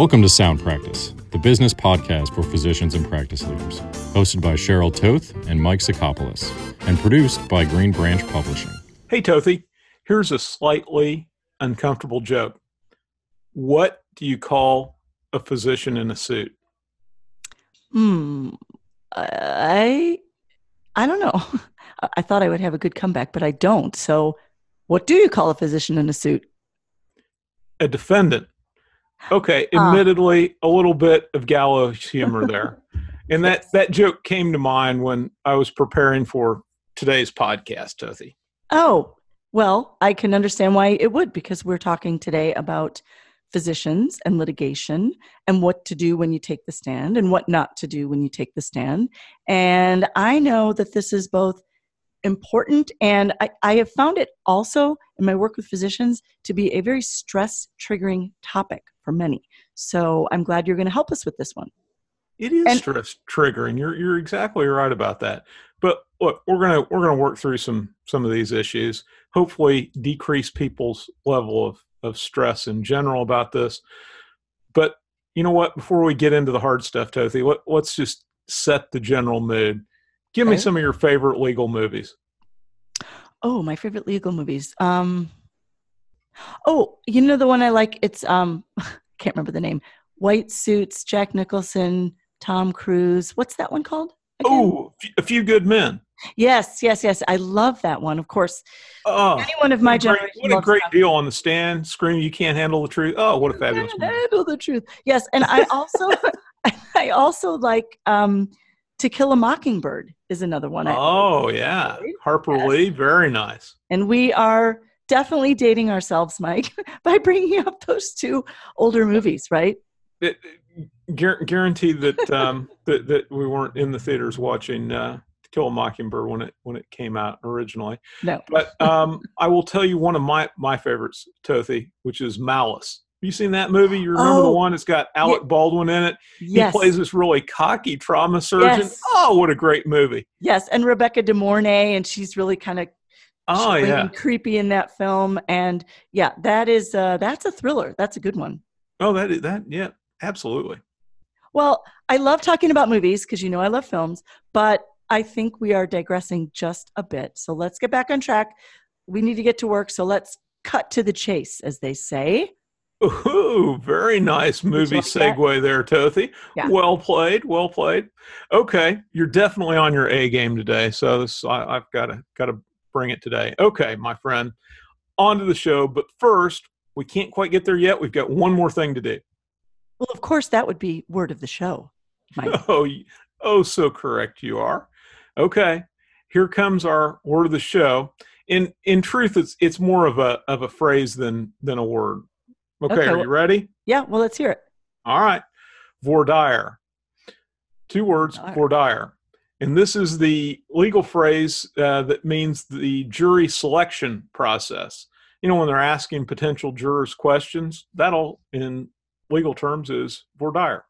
Welcome to Sound Practice, the business podcast for physicians and practice leaders, hosted by Cheryl Toth and Mike Sacopulos, and produced by Green Branch Publishing. Hey, Tothy, here's a slightly uncomfortable joke. What do you call a physician in a suit? Hmm. I I don't know. I thought I would have a good comeback, but I don't. So, what do you call a physician in a suit? A defendant. Okay, ah. admittedly, a little bit of gallows humor there. and that, that joke came to mind when I was preparing for today's podcast, Tothy. Oh, well, I can understand why it would because we're talking today about physicians and litigation and what to do when you take the stand and what not to do when you take the stand. And I know that this is both important and I, I have found it also in my work with physicians to be a very stress triggering topic for many. So I'm glad you're going to help us with this one. It is And- stress triggering. You're you're exactly right about that. But look, we're gonna we're gonna work through some some of these issues. Hopefully, decrease people's level of of stress in general about this. But you know what? Before we get into the hard stuff, Tothy, let, let's just set the general mood. Give me some of your favorite legal movies. Oh, my favorite legal movies. Um, oh, you know the one I like. It's um, can't remember the name. White suits, Jack Nicholson, Tom Cruise. What's that one called? again? Oh, a few good men. yes, yes, yes. I love that one. Of course, Oh, anyone of my what a great, generation. what a great deal on the stand. Scream, you can't handle the truth. Oh, what a fabulous handle the truth. Yes, and I also, I also like um, To Kill a Mockingbird is another one. I, Oh yeah, Harper Yes. Lee, very nice. and we are definitely dating ourselves, Mike, by bringing up those two older movies, right? it, guar- guarantee that um, that that we weren't in the theaters watching uh, To Kill a Mockingbird when it when it came out originally. No. But um, I will tell you one of my my favorites, Tothy, which is Malice. You seen that movie? You remember the one? It's got Alec Baldwin in it. Yes. He plays this really cocky trauma surgeon. Yes. Oh, what a great movie! Yes, and Rebecca De Mornay, and she's really kind of Oh yeah. creepy in that film. And yeah, that is uh, that's a thriller. That's a good one. Oh, that is- that yeah, absolutely. Well, I love talking about movies because you know I love films, but I think we are digressing just a bit. So let's get back on track. We need to get to work. So let's cut to the chase, as they say. Ooh, very nice movie like that? segue there, Tothy. Yeah. Well played, well played. Okay, you're definitely on your A game today, so this I, I've got to got to bring it today. Okay, my friend, on to the show. But first, we can't quite get there yet. We've got one more thing to do. Well, of course, that would be word of the show. Mike. Oh, oh, so correct you are. Okay, here comes our word of the show. In in truth, it's it's more of a of a phrase than than a word. Okay, Okay, are you ready? yeah, well, let's hear it. All right. Voir dire. Two words, Dire. voir dire. And this is the legal phrase uh, that means the jury selection process. You know, when they're asking potential jurors questions, that all in legal terms is voir dire.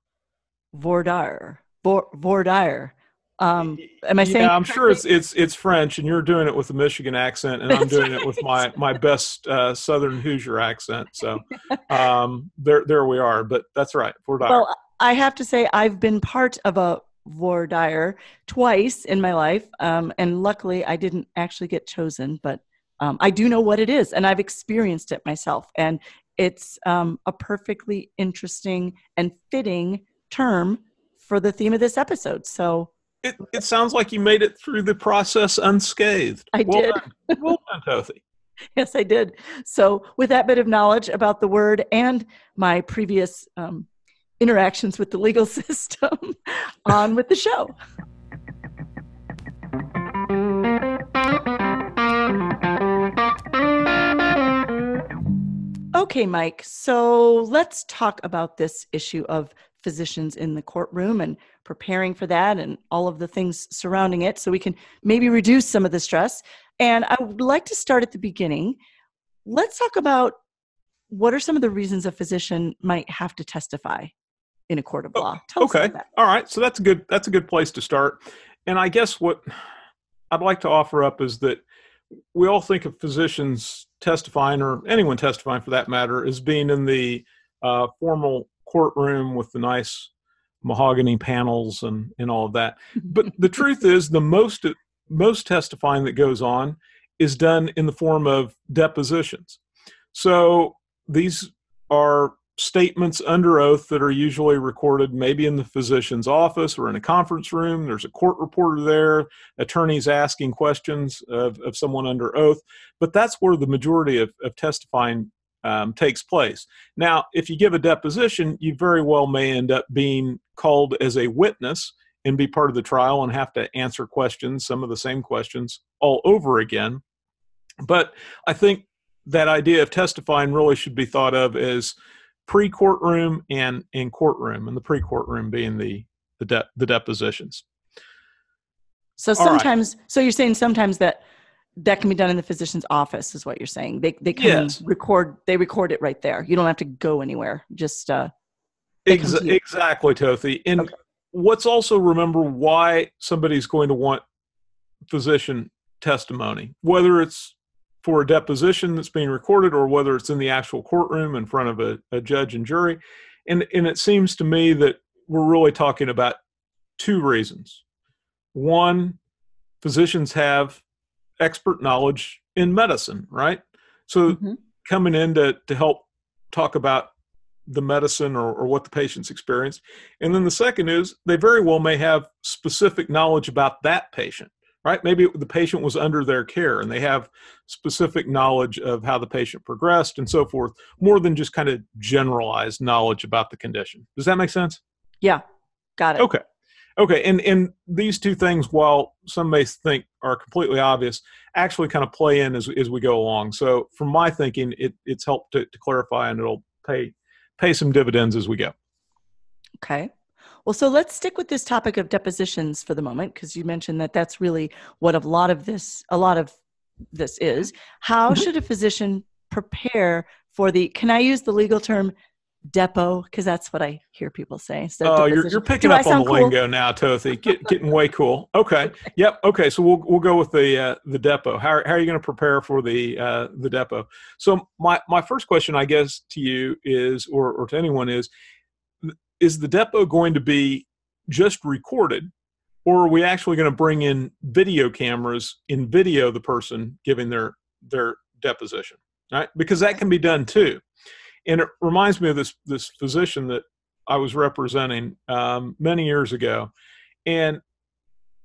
Vordire. Vor, Vordire. Um, am I saying? yeah, I'm sure it's it's it's French, and you're doing it with a Michigan accent, and I'm doing it with my my best uh, Southern Hoosier accent. So um, there there we are. But that's right, voir dire. Well, I have to say, I've been part of a voir dire twice in my life, um, and luckily, I didn't actually get chosen. But um, I do know what it is, and I've experienced it myself, and it's um, a perfectly interesting and fitting term for the theme of this episode. So It, it sounds like you made it through the process unscathed. I well did. Done. Well done, Tothy. yes, I did. So with that bit of knowledge about the word and my previous um, interactions with the legal system, on with the show. Okay, Mike. So let's talk about this issue of physicians in the courtroom and preparing for that and all of the things surrounding it so we can maybe reduce some of the stress. And I would like to start at the beginning. Let's talk about what are some of the reasons a physician might have to testify in a court of Oh, law. Tell us okay. All right. So that's a good that's a good place to start. And I guess what I'd like to offer up is that we all think of physicians testifying, or anyone testifying for that matter, as being in the uh, formal courtroom with the nice mahogany panels and and all of that. But the truth is, the most most testifying that goes on is done in the form of depositions. So these are statements under oath that are usually recorded maybe in the physician's office or in a conference room. There's a court reporter there, attorneys asking questions of, of someone under oath. But that's where the majority of, of testifying um, takes place. Now, if you give a deposition, you very well may end up being called as a witness and be part of the trial and have to answer questions, some of the same questions, all over again. But I think that idea of testifying really should be thought of as pre-courtroom and in courtroom, and the pre-courtroom being the the, de- the depositions. So sometimes, right. so you're saying sometimes that that can be done in the physician's office, is what you're saying. They they can yes. record they record it right there. You don't have to go anywhere. Just uh, Ex- exactly, Tothy. And okay. what's also remember why somebody's going to want physician testimony, whether it's for a deposition that's being recorded or whether it's in the actual courtroom in front of a, a judge and jury. And, and it seems to me that we're really talking about two reasons. One, physicians have expert knowledge in medicine, right? So mm-hmm. coming in to, to help talk about the medicine or, or what the patient's experienced. And then the second is they very well may have specific knowledge about that patient right? Maybe the patient was under their care and they have specific knowledge of how the patient progressed and so forth, more than just kind of generalized knowledge about the condition. Does that make sense? Yeah, got it. Okay. Okay, and and these two things, while some may think are completely obvious, actually kind of play in as as we go along. So, from my thinking, it it's helped to, to clarify, and it'll pay pay some dividends as we go. Okay. Well, so let's stick with this topic of depositions for the moment, because you mentioned that that's really what a lot of this, a lot of this is. How mm-hmm. should a physician prepare for the? Can I use the legal term depo? Because that's what I hear people say. So oh, you're, you're picking Do up on the cool? lingo now, Tothy. Get, getting way cool. Okay. Yep. Okay. So we'll we'll go with the uh, the depo. How, how are you going to prepare for the uh, the depo? So my my first question, I guess, to you is, or or to anyone is, is the depo going to be just recorded or are we actually going to bring in video cameras in video the person giving their their deposition right because that can be done too and it reminds me of this this physician that i was representing um, many years ago and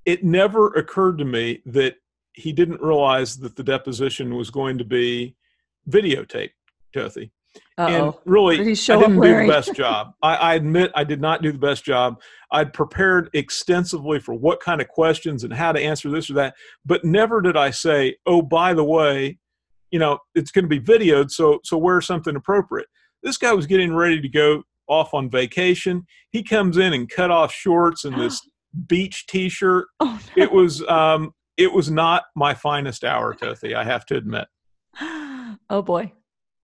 it never occurred to me that he didn't realize that the deposition was going to be videotaped Kathy. Uh-oh. And really, I didn't do the best job. I, I, admit I did not do the best job. I'd prepared extensively for what kind of questions and how to answer this or that, but never did I say, "Oh, by the way, you know, it's going to be videoed, so so wear something appropriate." This guy was getting ready to go off on vacation. He comes in and cut off shorts and this beach T-shirt. Oh, no. It was um, it was not my finest hour, Tothy. I have to admit. Oh boy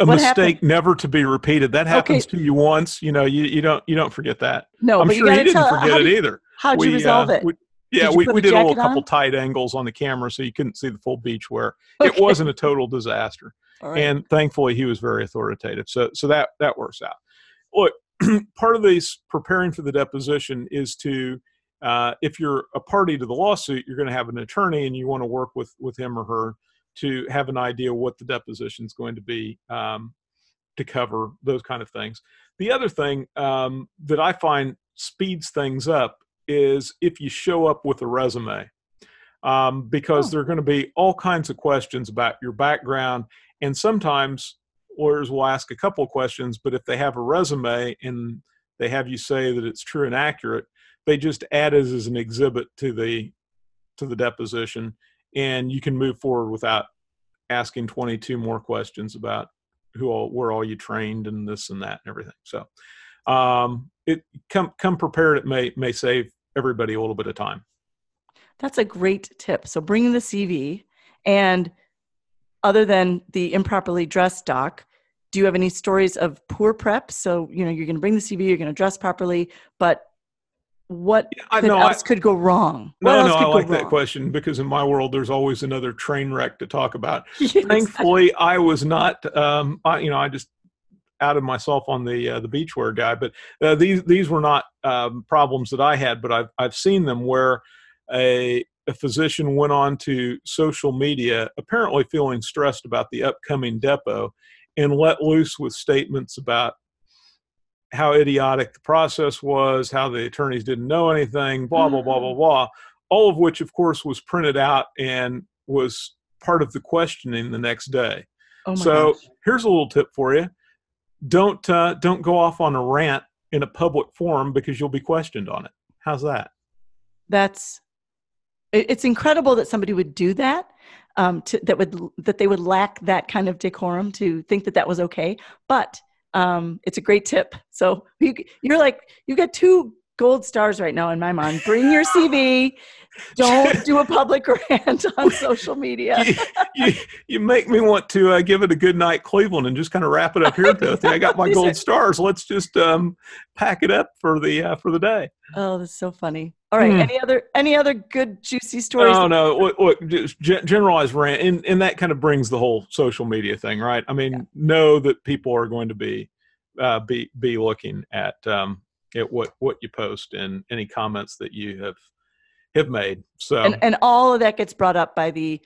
a what mistake happened? never to be repeated. That happens okay. to you once, you know, you, you don't you don't forget that. No, I'm sure he didn't tell, forget it either. How'd we, you resolve uh, it? We, yeah, we, we did a little couple tight angles on the camera so you couldn't see the full beach wear. Okay. It wasn't a total disaster. And thankfully he was very authoritative. So so that that works out. Look, part of this preparing for the deposition is to uh, if you're a party to the lawsuit, you're going to have an attorney and you want to work with with him or her to have an idea what the deposition is going to be um, to cover those kind of things. The other thing um, that I find speeds things up is if you show up with a resume, um, because oh. there are going to be all kinds of questions about your background, and sometimes lawyers will ask a couple of questions, but if they have a resume and they have you say that it's true and accurate, they just add it as an exhibit to the to the deposition and you can move forward without asking 22 more questions about who all where all you trained and this and that and everything so um, it come come prepared it may may save everybody a little bit of time that's a great tip so bring the cv and other than the improperly dressed doc do you have any stories of poor prep so you know you're going to bring the cv you're going to dress properly but what could, no, else I, could go wrong? No, no, I like that question because in my world, there's always another train wreck to talk about. Yes, Thankfully, I was not. Um, I, you know, I just outed myself on the uh, the beachwear guy, but uh, these these were not um, problems that I had, but I've I've seen them where a a physician went on to social media, apparently feeling stressed about the upcoming depo, and let loose with statements about how idiotic the process was, how the attorneys didn't know anything, blah blah blah blah blah. All of which, of course, was printed out and was part of the questioning the next day. Oh so gosh. here's a little tip for you: don't uh, don't go off on a rant in a public forum because you'll be questioned on it. How's that? that's it's incredible that somebody would do that um, to, that would that they would lack that kind of decorum to think that that was okay but um, it's a great tip so you, you're like you got two gold stars right now in my mind bring your cv don't do a public rant on social media you, you, you make me want to uh, give it a good night, Cleveland, and just kind of wrap it up here, Dorothy. I got my gold stars. Let's just um, pack it up for the uh, for the day. oh that's so funny all right Hmm. any other any other good juicy stories No, no. Just gen- generalized rant, and, and that kind of brings the whole social media thing, right? I mean, know that people are going to be uh, be be looking at um, at what what you post and any comments that you have have made. So and, and all of that gets brought up by the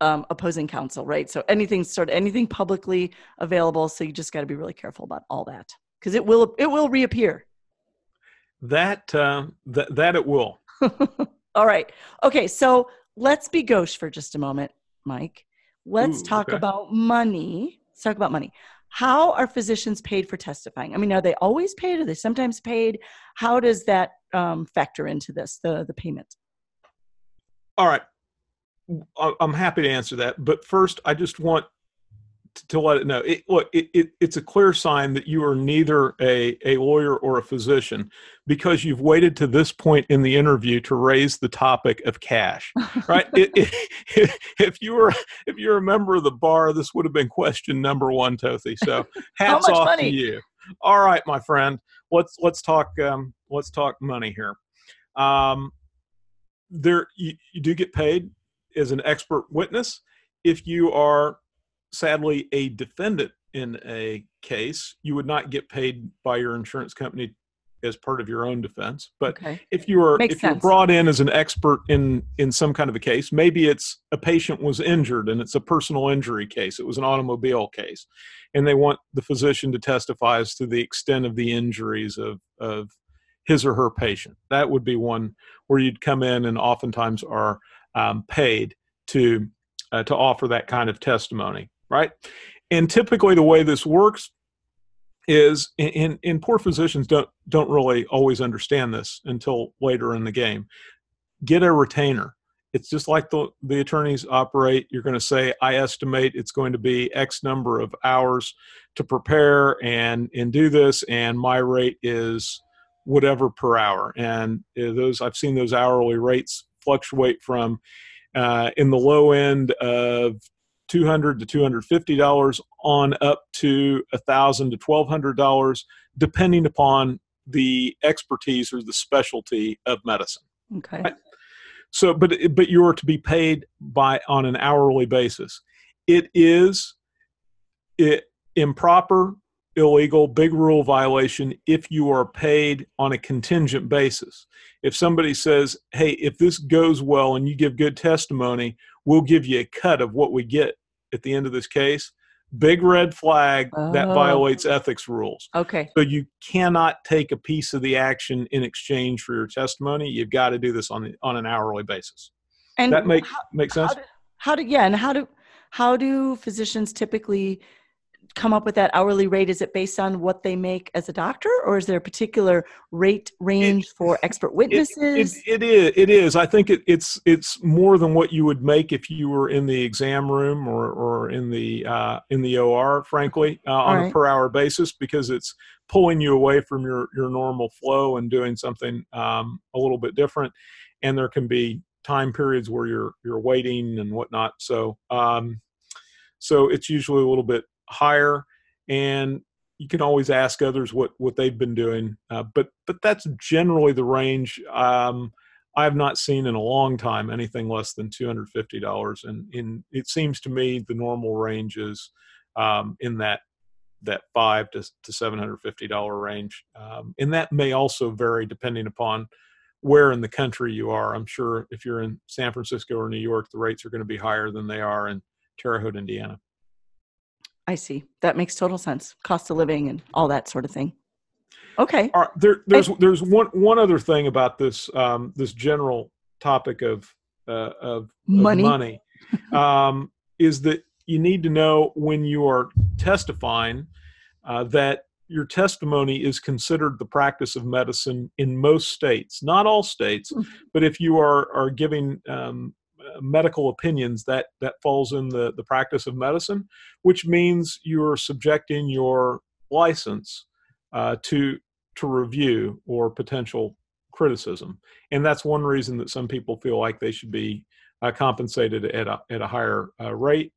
um, opposing counsel, right? So anything sort of anything publicly available. So you just got to be really careful about all that because it will it will reappear. that uh, that that it will. all right. Okay. So let's be gauche for just a moment, Mike. Let's Ooh, talk okay. about money. Let's talk about money. How are physicians paid for testifying? I mean, are they always paid? Are they sometimes paid? How does that um, factor into this, the, the payment? All right. I'm happy to answer that. But first, I just want to let it know. It, look, it, it, it's a clear sign that you are neither a, a lawyer or a physician because you've waited to this point in the interview to raise the topic of cash, right? it, it, if you were if you're a member of the bar, this would have been question number one, Tothy. So hats off money? to you. All right, my friend. Let's let's talk um, let's talk money here. Um, there you, you do get paid as an expert witness if you are sadly a defendant in a case you would not get paid by your insurance company as part of your own defense. But Okay. if you are Makes if you're brought in as an expert in in some kind of a case maybe it's a patient was injured and it's a personal injury case it was an automobile case and they want the physician to testify as to the extent of the injuries of of his or her patient. That would be one where you'd come in and oftentimes are um, paid to uh, to offer that kind of testimony right? And typically the way this works is and, and poor physicians don't don't really always understand this until later in the game. Get a retainer. It's just like the the attorneys operate. You're going to say i estimate it's going to be x number of hours to prepare and and do this and my rate is whatever per hour. And uh, those i've seen those hourly rates fluctuate from uh, in the low end of 200 to 250 dollars on up to a thousand to twelve hundred dollars depending upon the expertise or the specialty of medicine Okay. Right. so but but you are to be paid by on an hourly basis it is it improper illegal big rule violation if you are paid on a contingent basis if somebody says hey if this goes well and you give good testimony we'll give you a cut of what we get at the end of this case big red flag that Oh. violates ethics rules Okay. so you cannot take a piece of the action in exchange for your testimony. You've got to do this on the, on an hourly basis. And That make how, make sense? how do, how do yeah, and how do how do physicians typically come up with that hourly rate? Is it based on what they make as a doctor, or is there a particular rate range for expert witnesses? it, it is. It is. I think it, it's it's more than what you would make if you were in the exam room or, or in the uh, in the OR. Frankly, uh, on a per hour basis, because it's pulling you away from your your normal flow and doing something um, a little bit different. And there can be time periods where you're you're waiting and whatnot. So um, so it's usually a little bit higher, and you can always ask others what what they've been doing. Uh, but but that's generally the range. Um, I have not seen in a long time anything less than two hundred fifty dollars, and in it seems to me the normal range is um, in that that five to, to seven hundred fifty dollar range, um, and that may also vary depending upon where in the country you are. I'm sure if you're in San Francisco or New York, the rates are going to be higher than they are in Terre Haute, Indiana. I see. That makes total sense. Cost of living and all that sort of thing. Okay. All right. There, there's there's one one other thing about this um, this general topic of uh, of, money, of money um, is that you need to know when you are testifying uh, that your testimony is considered the practice of medicine in most states, not all states, mm-hmm. but if you are are giving um, medical opinions, that that falls in the the practice of medicine, which means you're subjecting your license uh, to to review or potential criticism, and that's one reason that some people feel like they should be uh, compensated at a at a higher uh, rate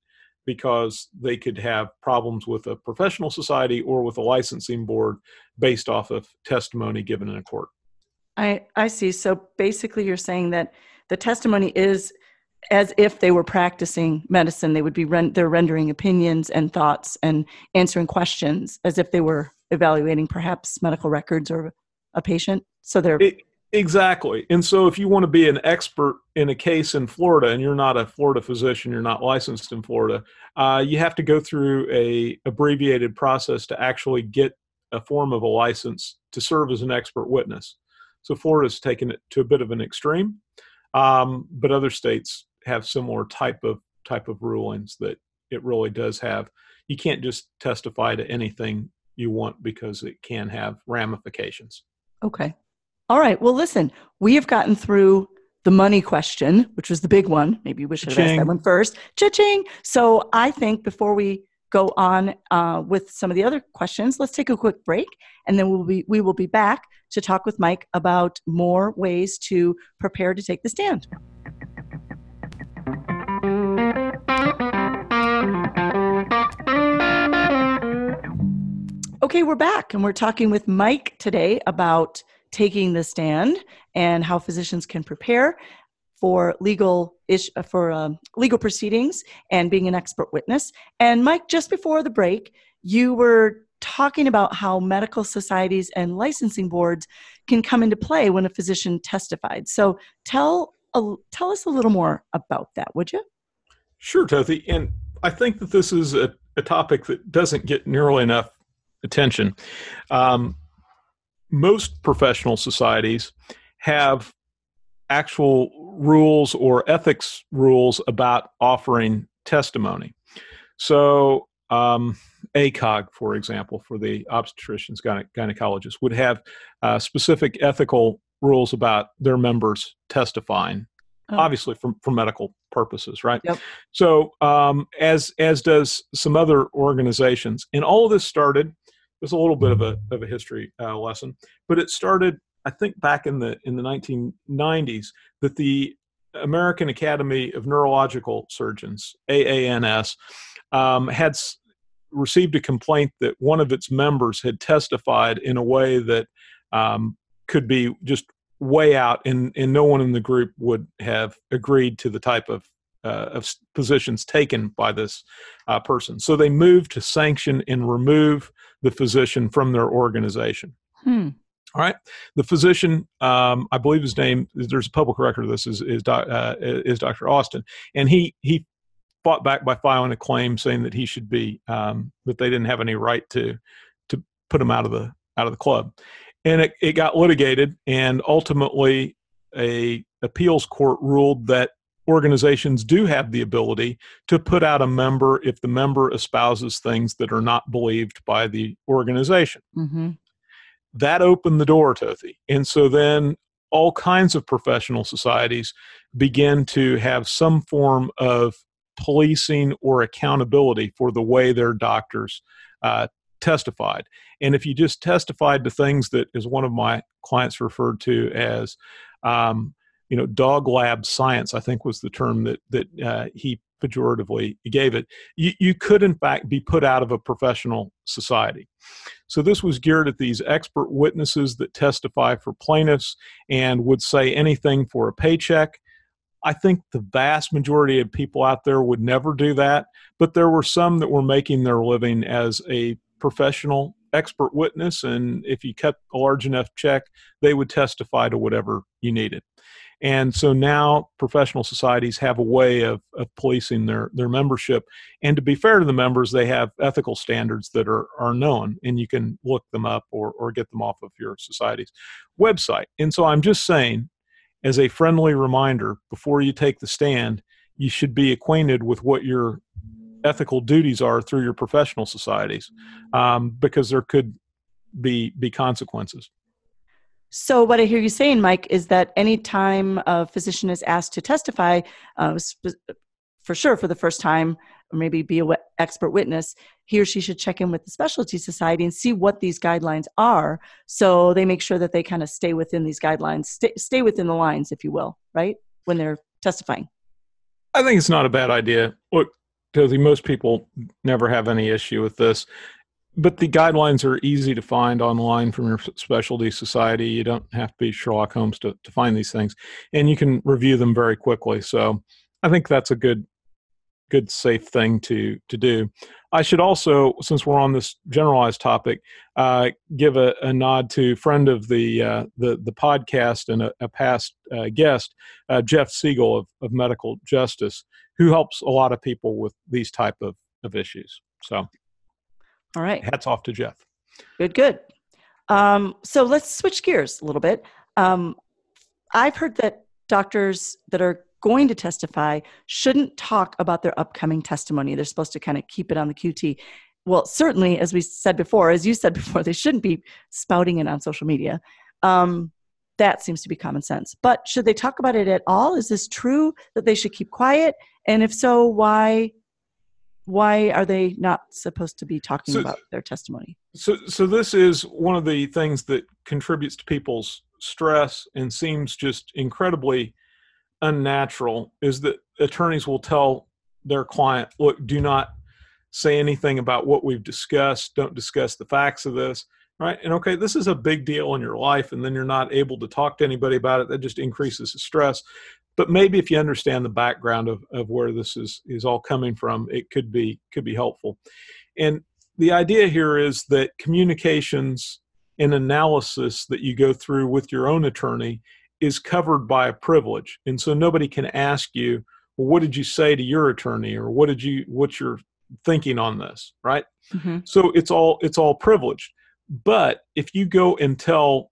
because they could have problems with a professional society or with a licensing board based off of testimony given in a court. I, I see. So basically, you're saying that the testimony is as if they were practicing medicine. They would be they're rendering opinions and thoughts and answering questions as if they were evaluating perhaps medical records or a patient. So they're it, exactly. And so if you want to be an expert in a case in Florida and you're not a Florida physician, you're not licensed in Florida, uh, you have to go through a abbreviated process to actually get a form of a license to serve as an expert witness. So Florida's taken it to a bit of an extreme, um, but other states have similar type of type of rulings that it really does have. You can't just testify to anything you want because it can have ramifications. Okay. All right. Well, listen, we have gotten through the money question, which was the big one. Maybe we should have asked that one first. Cha-ching. So I think before we go on uh, with some of the other questions, let's take a quick break, and then we'll be we will be back to talk with Mike about more ways to prepare to take the stand. Okay, we're back and we're talking with Mike today about taking the stand and how physicians can prepare for legal ish, for um, legal proceedings and being an expert witness. And Mike, just before the break, you were talking about how medical societies and licensing boards can come into play when a physician testified. So tell a, tell us a little more about that, would you? Sure, Tothy. And I think that this is a, a topic that doesn't get nearly enough attention. Um, most professional societies have actual rules or ethics rules about offering testimony. So, um, ACOG, for example, for the obstetricians, gyne- gynecologists, would have uh, specific ethical rules about their members testifying, oh. obviously for, for medical purposes, right? Yep. So, um, as as does some other organizations, and all of this started it's a little bit of a of a history uh, lesson, but it started, I think, back in the in the 1990s that the American Academy of Neurological Surgeons (AANS) um, had s- received a complaint that one of its members had testified in a way that um, could be just way out, and and no one in the group would have agreed to the type of uh, of positions taken by this uh, person. So they moved to sanction and remove the physician from their organization. Hmm. All right. The physician, um, I believe his name, there's a public record of this, is is, uh, is Dr. Austin, and he he fought back by filing a claim saying that he should be um, that they didn't have any right to to put him out of the out of the club, and it, it got litigated, and ultimately a appeals court ruled that organizations do have the ability to put out a member if the member espouses things that are not believed by the organization. Mm-hmm. That opened the door, Tothy. And so then all kinds of professional societies begin to have some form of policing or accountability for the way their doctors uh, testified. And if you just testified to things that, as one of my clients referred to as, um, you know, dog lab science, I think was the term that that uh, he pejoratively gave it. You, you could, in fact, be put out of a professional society. So this was geared at these expert witnesses that testify for plaintiffs and would say anything for a paycheck. I think the vast majority of people out there would never do that, but there were some that were making their living as a professional expert witness, and if you cut a large enough check, they would testify to whatever you needed. And so now professional societies have a way of, of policing their, their membership. And to be fair to the members, they have ethical standards that are, are known, and you can look them up or, or get them off of your society's website. And so I'm just saying, as a friendly reminder, before you take the stand, you should be acquainted with what your ethical duties are through your professional societies um, because there could be be consequences so what i hear you saying mike is that anytime a physician is asked to testify uh, for sure for the first time or maybe be an expert witness he or she should check in with the specialty society and see what these guidelines are so they make sure that they kind of stay within these guidelines stay, stay within the lines if you will right when they're testifying i think it's not a bad idea look because most people never have any issue with this. But the guidelines are easy to find online from your specialty society. You don't have to be Sherlock Holmes to, to find these things, and you can review them very quickly. So I think that's a good good safe thing to to do. I should also, since we're on this generalized topic, uh, give a, a, nod to friend of the uh, the the podcast and a, a past uh, guest, uh, Jeff Segal of, of Medical Justice, who helps a lot of people with these type of, of issues. So, all right, hats off to Jeff. Good, good. Um, so let's switch gears a little bit. Um, I've heard that doctors that are going to testify shouldn't talk about their upcoming testimony. They're supposed to kind of keep it on the QT. Well, certainly, as we said before, as you said before, they shouldn't be spouting it on social media. Um, that seems to be common sense. But should they talk about it at all? Is this true that they should keep quiet? And if so, why why are they not supposed to be talking so, about their testimony? So so this is one of the things that contributes to people's stress and seems just incredibly unnatural is that attorneys will tell their client, look, do not say anything about what we've discussed, don't discuss the facts of this right? And okay, this is a big deal in your life, and then you're not able to talk to anybody about it. That just increases the stress. But maybe if you understand the background of, of where this is is all coming from, it could be could be helpful. And the idea here is that communications and analysis that you go through with your own attorney is covered by a privilege. And so nobody can ask you, well, what did you say to your attorney or what did you what's your thinking on this, right? Mm-hmm. So it's all it's all privileged. But if you go and tell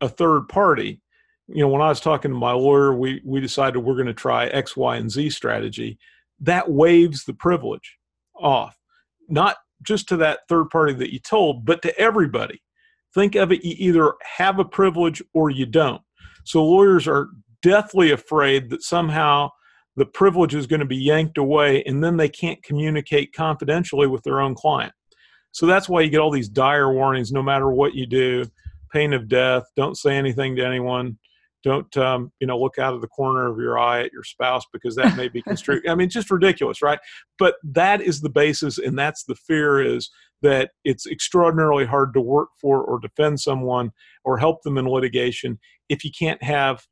a third party, you know, when I was talking to my lawyer, we, we decided we're going to try X, Y, and Z strategy. That waives the privilege off, not just to that third party that you told, but to everybody. Think of it, you either have a privilege or you don't. So lawyers are deathly afraid that somehow the privilege is going to be yanked away and then they can't communicate confidentially with their own client. So that's why you get all these dire warnings no matter what you do pain of death, don't say anything to anyone. Don't um, you know look out of the corner of your eye at your spouse because that may be construed. I mean, just ridiculous, right? But that is the basis, and that's the fear is that it's extraordinarily hard to work for or defend someone or help them in litigation if you can't have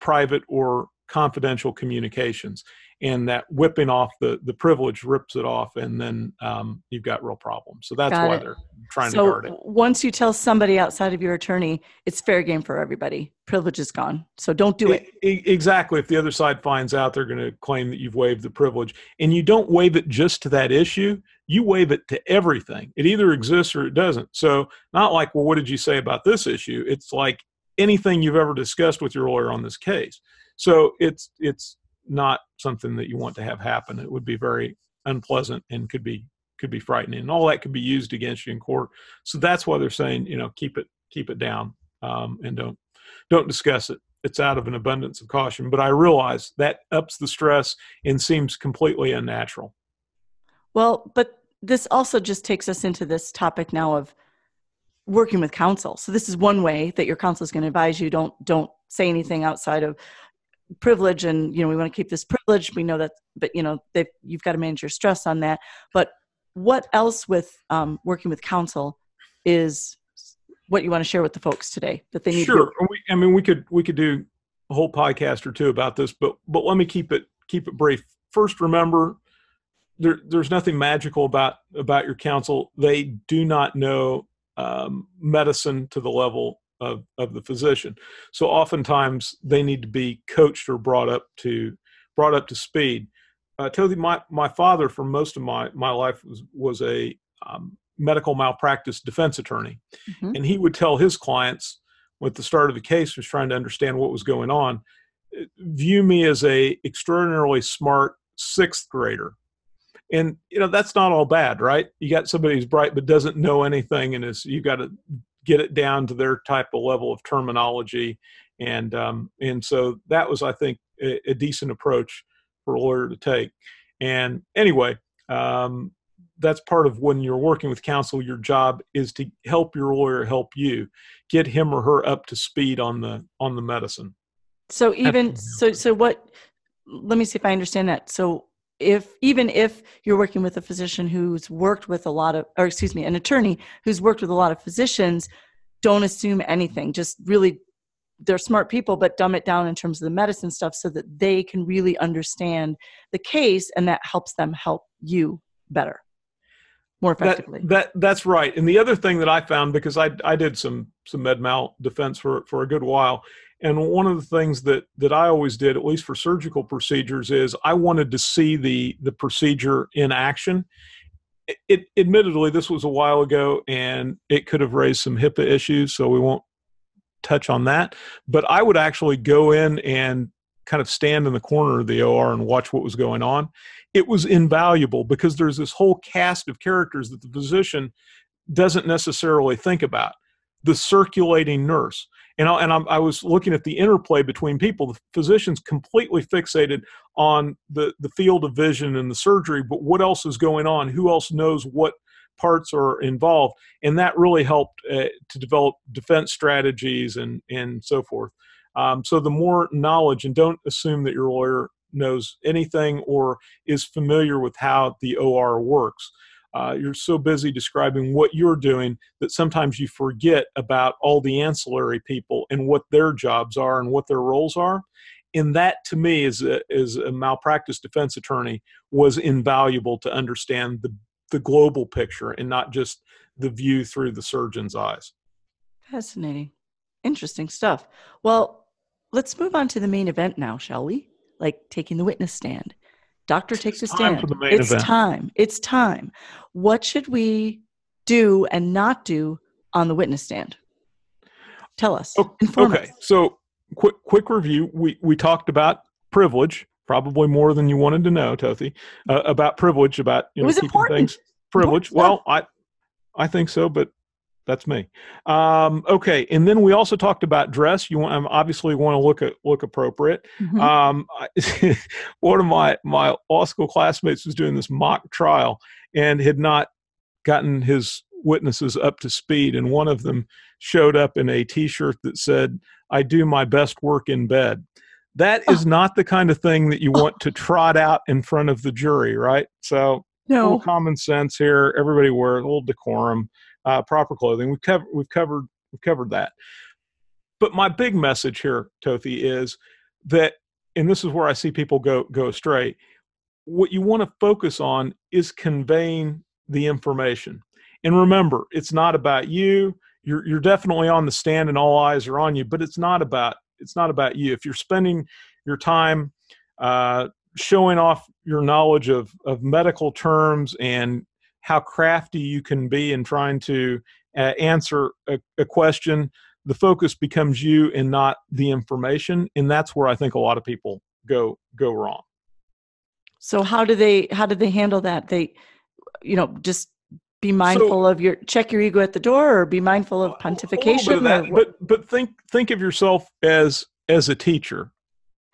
private or confidential communications and that whipping off the the privilege rips it off and then um, you've got real problems. So that's got why it. they're trying so to guard it. once you tell somebody outside of your attorney it's fair game for everybody. Privilege is gone. So don't do it, it exactly. If the other side finds out they're going to claim that you've waived the privilege and you don't waive it just to that issue you waive it to everything. It either exists or it doesn't. So not like well what did you say about this issue? It's like anything you've ever discussed with your lawyer on this case. So it's it's not something that you want to have happen. It would be very unpleasant and could be could be frightening, and all that could be used against you in court. So that's why they're saying, you know, keep it keep it down um, and don't don't discuss it. It's out of an abundance of caution. But I realize that ups the stress and seems completely unnatural. Well, but this also just takes us into this topic now of working with counsel. So this is one way that your counsel is going to advise you don't don't say anything outside of privilege and you know we want to keep this privilege we know that but you know you've got to manage your stress on that but what else with um, working with counsel is what you want to share with the folks today that they need sure we, i mean we could we could do a whole podcast or two about this but but let me keep it keep it brief first remember there, there's nothing magical about about your counsel. They do not know um, medicine to the level of, of the physician. So oftentimes they need to be coached or brought up to brought up to speed. Uh, Tothy, my, my father for most of my, my life was, was a um, medical malpractice defense attorney. Mm-hmm. And he would tell his clients with the start of the case was trying to understand what was going on, view me as a extraordinarily smart sixth grader and you know that's not all bad right you got somebody who's bright but doesn't know anything and is you got to get it down to their type of level of terminology. And um, and so that was i think a, a, decent approach for a lawyer to take. And anyway um, that's part of when you're working with counsel your job is to help your lawyer help you get him or her up to speed on the on the medicine. So even so so what let me see if i understand that. So if even if you're working with a physician who's worked with a lot of or excuse me an attorney who's worked with a lot of physicians don't assume anything. Just really they're smart people but dumb it down in terms of the medicine stuff so that they can really understand the case and that helps them help you better more effectively. that, that that's right. And the other thing that i found because i i did some some med mal defense for for a good while and one of the things that that I always did, at least for surgical procedures, is I wanted to see the the procedure in action. It, it admittedly, this was a while ago, and it could have raised some HIPAA issues, so we won't touch on that. But I would actually go in and kind of stand in the corner of the OR and watch what was going on. It was invaluable because there's this whole cast of characters that the physician doesn't necessarily think about. The circulating nurse, and I, and I was looking at the interplay between people. The physician's completely fixated on the the field of vision and the surgery, but what else is going on? Who else knows what parts are involved? And that really helped uh, to develop defense strategies and and so forth. Um, so the more knowledge, and don't assume that your lawyer knows anything or is familiar with how the OR works uh, you're so busy describing what you're doing that sometimes you forget about all the ancillary people and what their jobs are and what their roles are. And that to me as a, as a malpractice defense attorney was invaluable to understand the, the global picture and not just the view through the surgeon's eyes. Fascinating. Interesting stuff. Well let's move on to the main event now shall we? Like taking the witness stand Doctor takes a stand. it's event. time. It's time. What should we do and not do on the witness stand? Tell us. okay. Us. So quick quick review. We we talked about privilege, probably more than you wanted to know, Tothy, uh, about privilege, about you know, keeping important. things privilege. Well, I I think so, but that's me. Um, okay, and then we also talked about dress. You want, um, obviously want to look at look appropriate. Mm-hmm. Um, one of my my law school classmates was doing this mock trial and had not gotten his witnesses up to speed, and one of them showed up in a T-shirt that said, "I do my best work in bed." That is oh. not the kind of thing that you want to trot out in front of the jury, right? So, no common sense here. Everybody wear a little decorum uh, proper clothing. We've covered we've covered we've covered that. But my big message here, Tothy, is that, and this is where I see people go go astray. What you want to focus on is conveying the information. And remember, it's not about you. You're you're definitely on the stand and all eyes are on you, but it's not about it's not about you. If you're spending your time uh, showing off your knowledge of of medical terms and how crafty you can be in trying to uh, answer a, a, question the focus becomes you and not the information and that's where i think a lot of people go go wrong. So how do they how do they handle that? They you know just be mindful so, of your check your ego at the door or be mindful of pontification of that, but but think think of yourself as as a teacher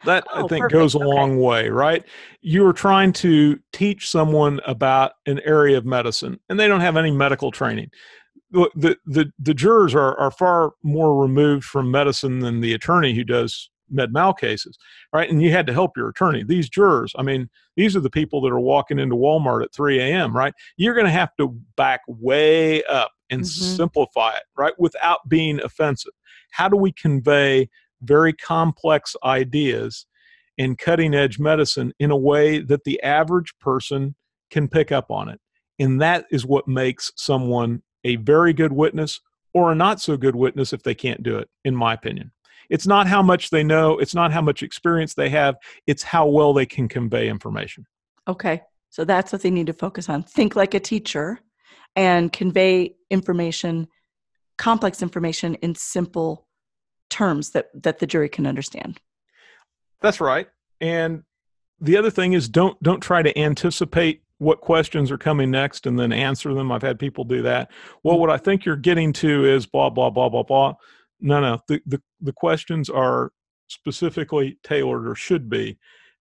that oh, I think perfect. goes a long way, right? You are trying to teach someone about an area of medicine and they don't have any medical training. The, the, the, the jurors are, are far more removed from medicine than the attorney who does med mal cases, right? And you had to help your attorney. These jurors, I mean, these are the people that are walking into Walmart at 3 a.m., right? You're going to have to back way up and mm-hmm. simplify it, right? Without being offensive. How do we convey very complex ideas in cutting edge medicine in a way that the average person can pick up on it. And that is what makes someone a very good witness or a not so good witness if they can't do it, in my opinion. It's not how much they know, it's not how much experience they have, it's how well they can convey information. Okay. So that's what they need to focus on. Think like a teacher and convey information, complex information in simple terms that, that the jury can understand. That's right. And the other thing is don't don't try to anticipate what questions are coming next and then answer them. I've had people do that. Well, what I think you're getting to is blah blah blah blah blah. No, no. The the, the questions are specifically tailored or should be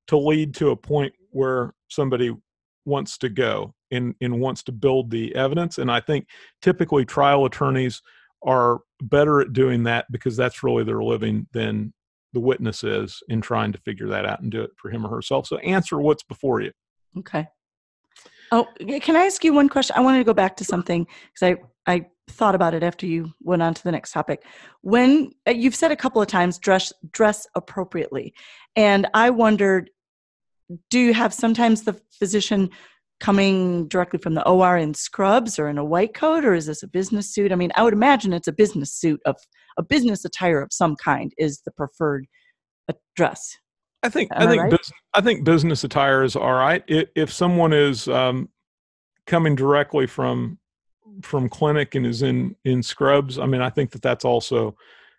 to lead to a point where somebody wants to go and, and wants to build the evidence. And I think typically trial attorneys are better at doing that because that's really their living than the witness is in trying to figure that out and do it for him or herself. So answer what's before you. Okay. Oh, can I ask you one question? I wanted to go back to something because I, I thought about it after you went on to the next topic. When uh, you've said a couple of times, dress dress appropriately, and I wondered, do you have sometimes the physician coming directly from the OR in scrubs or in a white coat, or is this a business suit? I mean, I would imagine it's a business suit of a business attire of some kind is the preferred dress. I think Am I think I, right? business, I think business attire is all right. If, if someone is um, coming directly from from clinic and is in in scrubs, I mean, I think that that's also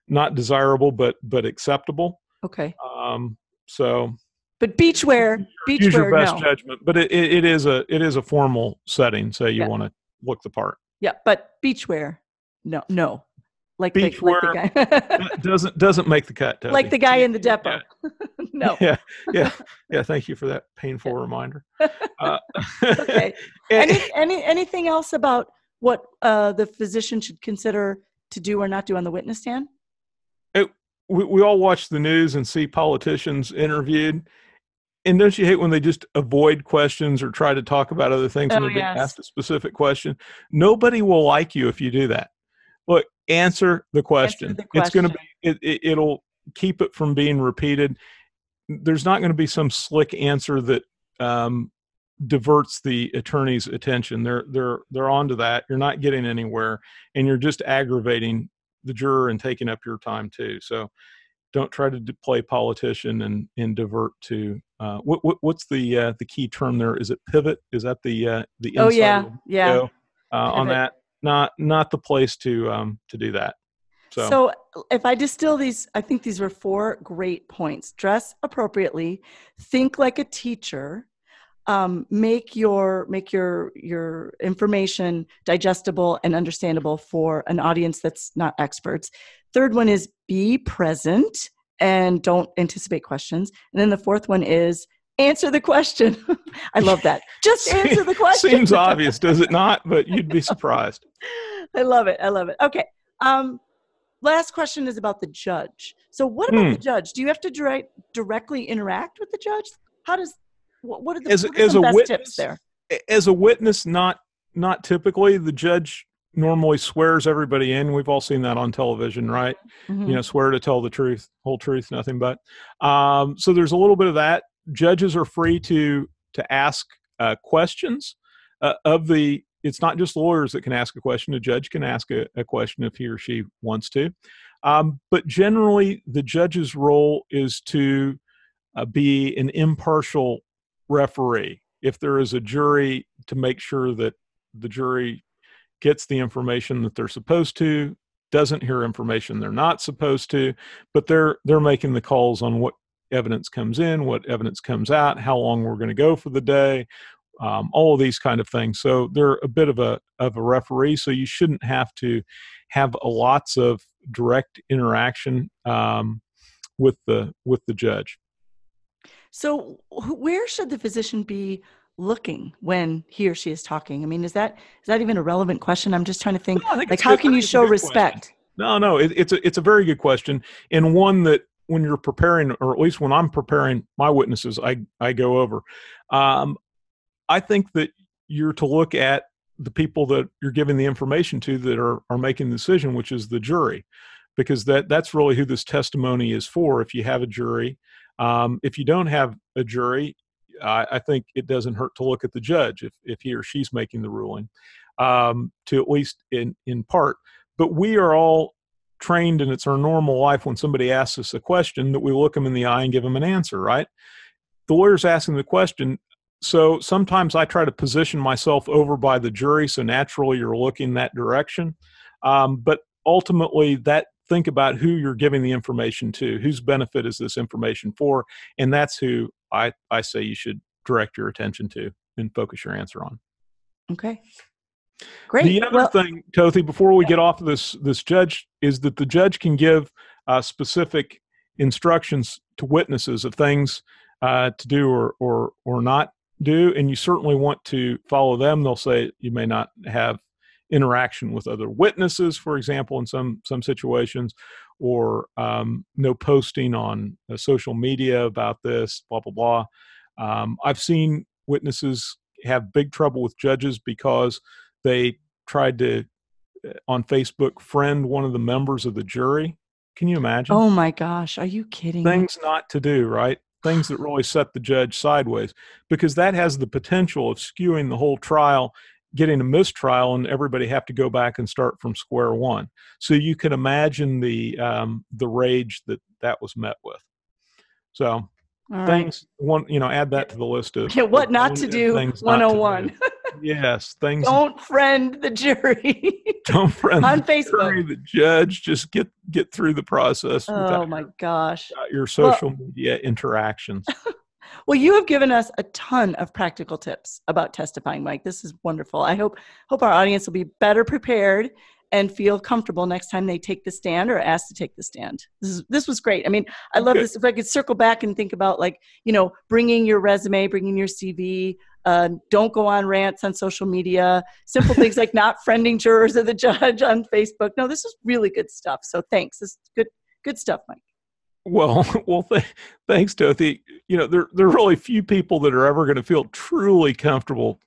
not desirable, but but acceptable. Okay. Um, so but beachwear, beachwear, use your best no. judgment. But it, it, it is a it is a formal setting, so you Yeah. want to look the part. Yeah, but beachwear, no, no, like the, like Beachwear, the guy, doesn't doesn't make the cut. Toby. like the guy in the depo. no, Yeah, yeah, yeah. Thank you for that painful reminder. Uh, okay. Any, any anything else about what uh, the physician should consider to do or not do on the witness stand? we, we all watch the news and see politicians interviewed. And don't you hate when they just avoid questions or try to talk about other things when Oh, they're being asked a specific question? Nobody will like you if you do that. Look, answer the question. the It's going to be, it, it, it'll keep it from being repeated. There's not going to be some slick answer that um, diverts the attorney's attention. They're they're they're onto that. You're not getting anywhere, and you're just aggravating the juror and taking up your time too. So don't try to play politician and and divert to uh, what, what what's the uh, the key term there? Is it pivot? Is that the uh, the Oh yeah, yeah. uh, on that? Not not the place to um to do that. So, So, if I distill these, I think these were four great points. Dress appropriately, think like a teacher, um, make your make your your information digestible and understandable for an audience that's not experts. Third one is be present and don't anticipate questions. And then the fourth one is answer the question. I love that. Just answer the question. seems obvious, does it not? But you'd be surprised. I love it. I love it. Okay. Um, last question is about the judge. So, what about Hmm. the judge? Do you have to direct, directly interact with the judge? How does what, what are the As- what are as a best witness? tips there? as a witness, not not typically. The judge normally swears everybody in. We've all seen that on television, right? Mhm. You know, swear to tell the truth, whole truth, nothing but. Um, so there's a little bit of that. Judges are free to to ask uh, questions uh, of the. It's not just lawyers that can ask a question. A judge can ask a, a question if he or she wants to. Um, but generally, the judge's role is to uh, be an impartial referee. If there is a jury, to make sure that the jury gets the information that they're supposed to, doesn't hear information they're not supposed to, but they're they're making the calls on what evidence comes in, what evidence comes out, how long we're going to go for the day, um, all of these kind of things. So they're a bit of a of a referee. So you shouldn't have to have lots of direct interaction um, with the with the judge. So, where should the physician be looking when he or she is talking? I mean, is that is that even a relevant question? I'm just trying to think. No, think Like, how good- can you think it's a show good question. respect? No, no, it, it's a it's a very good question, and one that when you're preparing, or at least when I'm preparing my witnesses, I I go over. Um, I think that you're to look at the people that you're giving the information to that are are making the decision, which is the jury, because that that's really who this testimony is for. If you have a jury, um, if you don't have a jury, I, I, think it doesn't hurt to look at the judge if, if he or she's making the ruling, um, to at least in, in part. But we are all trained, and it's our normal life when somebody asks us a question that we look them in the eye and give them an answer, right? The lawyer's asking the question. So sometimes I try to position myself over by the jury, so naturally you're looking that direction. Um, but ultimately, that think about who you're giving the information to, whose benefit is this information for, and that's who I, I say you should direct your attention to and focus your answer on. Okay. Great. The other well, thing, Tothy, before we get off of this this judge, is that the judge can give uh, specific instructions to witnesses of things uh, to do or or or not do, and you certainly want to follow them. They'll say you may not have interaction with other witnesses, for example, in some some situations, or um, no posting on uh, social media about this, blah blah blah. Um, I've seen witnesses have big trouble with judges because they tried to uh, on Facebook friend one of the members of the jury. Can you imagine? Oh my gosh, are you kidding? Things not to do, right? Things that really set the judge sideways because that has the potential of skewing the whole trial getting a mistrial and everybody have to go back and start from square one. So you can imagine the um, the rage that that was met with. So All things right. one you know add that to the list of yeah, what not to do 101. yes, things Don't friend the jury. don't friend on Facebook. Jury, the judge just get get through the process. Oh my gosh. Your social well, media interactions. Well, you have given us a ton of practical tips about testifying, Mike. This is wonderful. I hope hope our audience will be better prepared and feel comfortable next time they take the stand or ask to take the stand. This is this was great. I mean, I love this. If I could circle back and think about like you know bringing your resume, bringing your CV. Uh, don't go on rants on social media. Simple things like not friending jurors or the judge on Facebook. No, this is really good stuff. So thanks. This is good good stuff, Mike. Well, well, th- thanks, Dorothy. You know, there there are really few people that are ever going to feel truly comfortable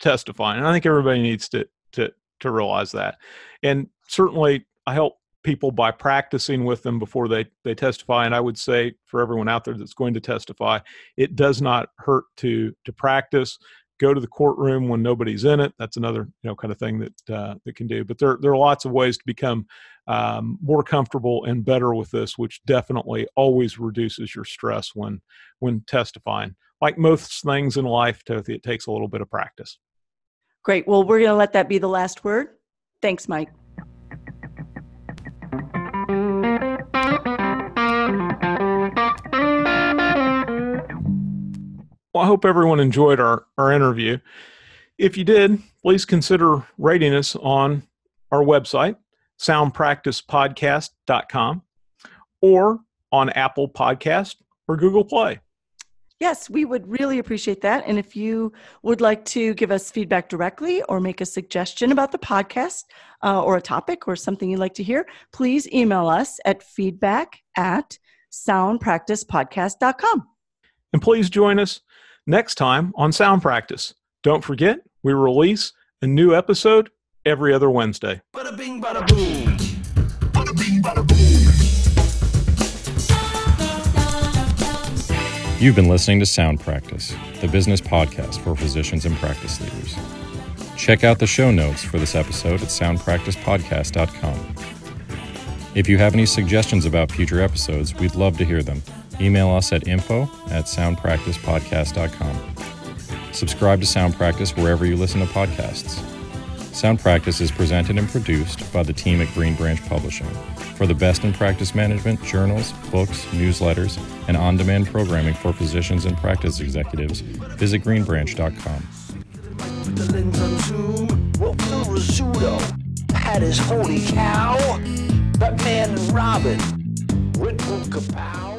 testifying, and I think everybody needs to to to realize that. And certainly, I help people by practicing with them before they they testify. And I would say for everyone out there that's going to testify, it does not hurt to to practice go to the courtroom when nobody's in it. That's another you know kind of thing that uh, that can do. But there there are lots of ways to become um, more comfortable and better with this, which definitely always reduces your stress when when testifying. Like most things in life, Tothy, it takes a little bit of practice. Great. Well, we're going to let that be the last word. Thanks, Mike. Well, I hope everyone enjoyed our, our interview. If you did, please consider rating us on our website, soundpracticepodcast.com, or on Apple Podcast or Google Play. Yes, we would really appreciate that. And if you would like to give us feedback directly or make a suggestion about the podcast uh, or a topic or something you'd like to hear, please email us at feedback at soundpracticepodcast.com. And please join us next time on Sound Practice. Don't forget, we release a new episode every other Wednesday. Bada bing, bada boom. Bada bing, bada boom. You've been listening to Sound Practice, the business podcast for physicians and practice leaders. Check out the show notes for this episode at soundpracticepodcast.com. If you have any suggestions about future episodes, we'd love to hear them. Email us at info at soundpracticepodcast.com. Subscribe to Sound Practice wherever you listen to podcasts. Sound Practice is presented and produced by the team at Green Branch Publishing. For the best in practice management, journals, books, newsletters, and on demand programming for physicians and practice executives, visit greenbranch.com. Had his holy cow, Batman and Robin, Red.